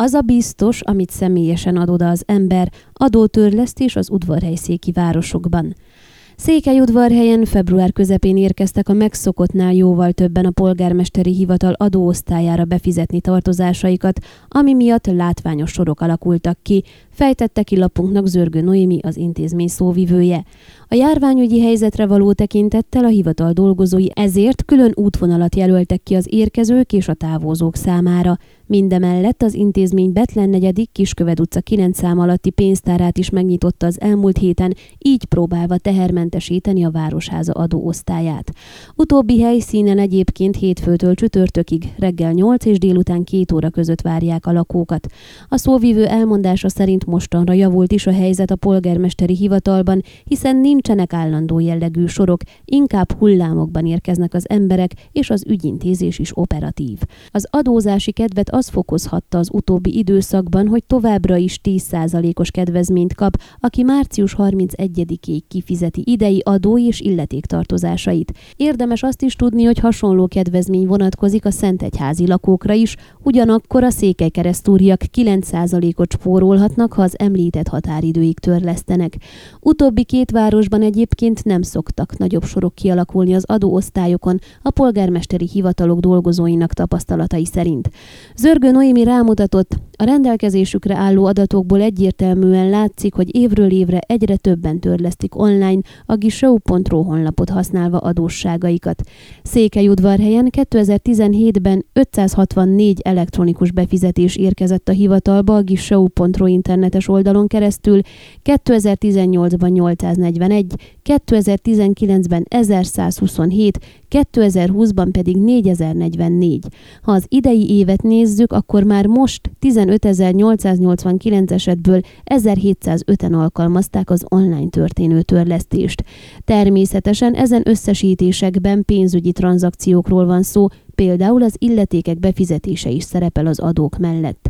Az a biztos, amit személyesen ad oda az ember, adótörlesztés az udvarhelyszéki városokban. Székelyudvarhelyen február közepén érkeztek a megszokottnál jóval többen a polgármesteri hivatal adóosztályára befizetni tartozásaikat, ami miatt látványos sorok alakultak ki, fejtette ki lapunknak Zörgő Noémi, az intézmény szóvivője. A járványügyi helyzetre való tekintettel a hivatal dolgozói ezért külön útvonalat jelöltek ki az érkezők és a távozók számára. Mindemellett az intézmény Betlen negyedik Kisköved utca 9 szám alatti pénztárát is megnyitotta az elmúlt héten, így próbálva tehermentesíteni a Városháza adóosztályát. Utóbbi helyszínen egyébként hétfőtől csütörtökig reggel 8 és délután 2 óra között várják a lakókat. A szóvivő elmondása szerint mostanra javult is a helyzet a polgármesteri hivatalban, hiszen nincsenek állandó jellegű sorok, inkább hullámokban érkeznek az emberek, és az ügyintézés is operatív. Az adózási kedvet az fokozhatta az utóbbi időszakban, hogy továbbra is 10%-os kedvezményt kap, aki március 31-ig kifizeti idei adó és illetéktartozásait. Érdemes azt is tudni, hogy hasonló kedvezmény vonatkozik a Szentegyházi lakókra is, ugyanakkor a székelykeresztúriak 9%-ot spórolhatnak, ha az említett határidőig törlesztenek. Utóbbi két városban egyébként nem szoktak nagyobb sorok kialakulni az adóosztályokon a polgármesteri hivatalok dolgozóinak tapasztalatai szerint. Zörgő Noémi rámutatott, a rendelkezésükre álló adatokból egyértelműen látszik, hogy évről évre egyre többen törlesztik online a gishow.ro honlapot használva adósságaikat. Székelyudvarhelyen 2017-ben 564 elektronikus befizetés érkezett a hivatalba a gishow.ro internetes oldalon keresztül, 2018-ban 841, 2019-ben 1127, 2020-ban pedig 4044. Ha az idei évet nézzük, akkor már most 15.889 esetből 1705-en alkalmazták az online történő törlesztést. Természetesen ezen összesítésekben pénzügyi tranzakciókról van szó, például az illetékek befizetése is szerepel az adók mellett.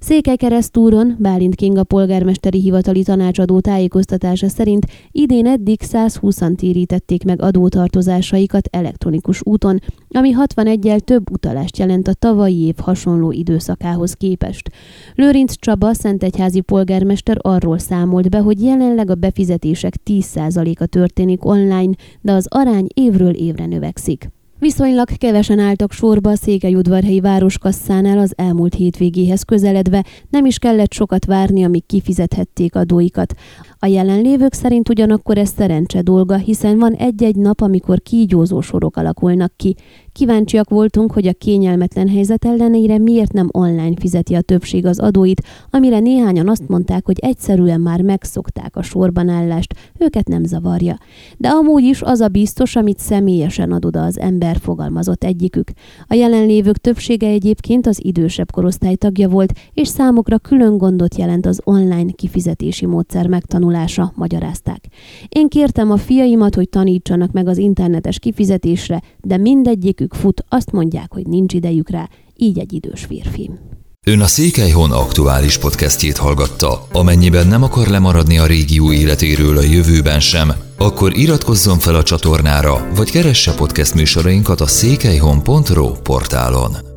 Székelykeresztúron Bálint Kinga polgármesteri hivatali tanácsadó tájékoztatása szerint idén eddig 120-an térítették meg adótartozásaikat elektronikus úton, ami 61-el több utalást jelent a tavalyi év hasonló időszakához képest. Lőrinc Csaba, Szentegyházi polgármester arról számolt be, hogy jelenleg a befizetések 10%-a történik online, de az arány évről évre növekszik. Viszonylag kevesen álltak sorba a Székelyudvarhelyi városkasszánál az elmúlt hétvégéhez közeledve, nem is kellett sokat várni, amíg kifizethették adóikat. A jelenlévők szerint ugyanakkor ez szerencse dolga, hiszen van egy-egy nap, amikor kígyózó sorok alakulnak ki. Kíváncsiak voltunk, hogy a kényelmetlen helyzet ellenére miért nem online fizeti a többség az adóit, amire néhányan azt mondták, hogy egyszerűen már megszokták a sorban állást, őket nem zavarja. De amúgy is az a biztos, amit személyesen ad oda az ember, fogalmazott egyikük. A jelenlévők többsége egyébként az idősebb korosztály tagja volt, és számokra külön gondot jelent az online kifizetési módszer megtanulása, magyarázták. Én kértem a fiaimat, hogy tanítsanak meg az internetes kifizetésre, de mindegyik egyikük fut, azt mondják, hogy nincs idejük rá, így egy idős férfi. Ön a Székelyhon aktuális podcastjét hallgatta. Amennyiben nem akar lemaradni a régió életéről a jövőben sem, akkor iratkozzon fel a csatornára, vagy keresse podcast műsorainkat a székelyhon.pro portálon.